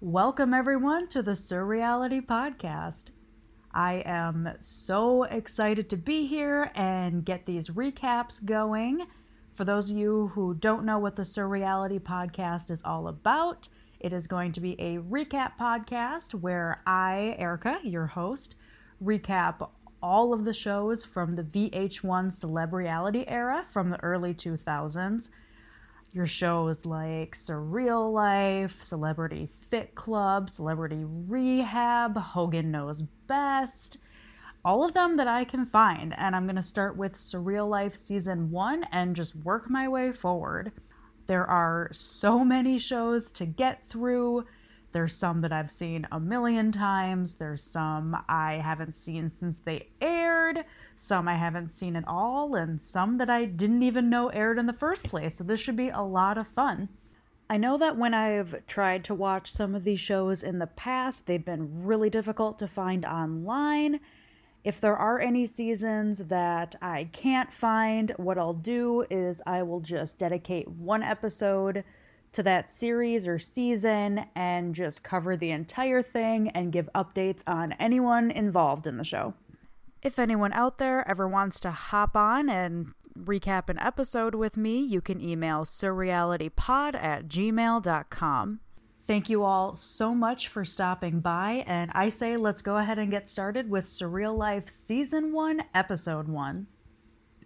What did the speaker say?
Welcome, everyone, to the Surreality Podcast. I am so excited to be here and get these recaps going. For those of you who don't know what the Surreality Podcast is all about, it is going to be a recap podcast where I, Erica, your host, recap all of the shows from the VH1 Celebreality era from the early 2000s. Your shows like Surreal Life, Celebrity Fit Club, Celebrity Rehab, Hogan Knows Best, all of them that I can find. And I'm going to start with Surreal Life Season 1 and just work my way forward. There are so many shows to get through. There's some that I've seen a million times. There's some I haven't seen since they aired. Some I haven't seen at all. And some that I didn't even know aired in the first place. So this should be a lot of fun. I know that when I've tried to watch some of these shows in the past, they've been really difficult to find online. If there are any seasons that I can't find, what I'll do is I will just dedicate one episode to that series or season and just cover the entire thing and give updates on anyone involved in the show. If anyone out there ever wants to hop on and recap an episode with me, you can email surrealitypod at gmail.com. Thank you all so much for stopping by, and I say let's go ahead and get started with Surreal Life Season 1, Episode 1.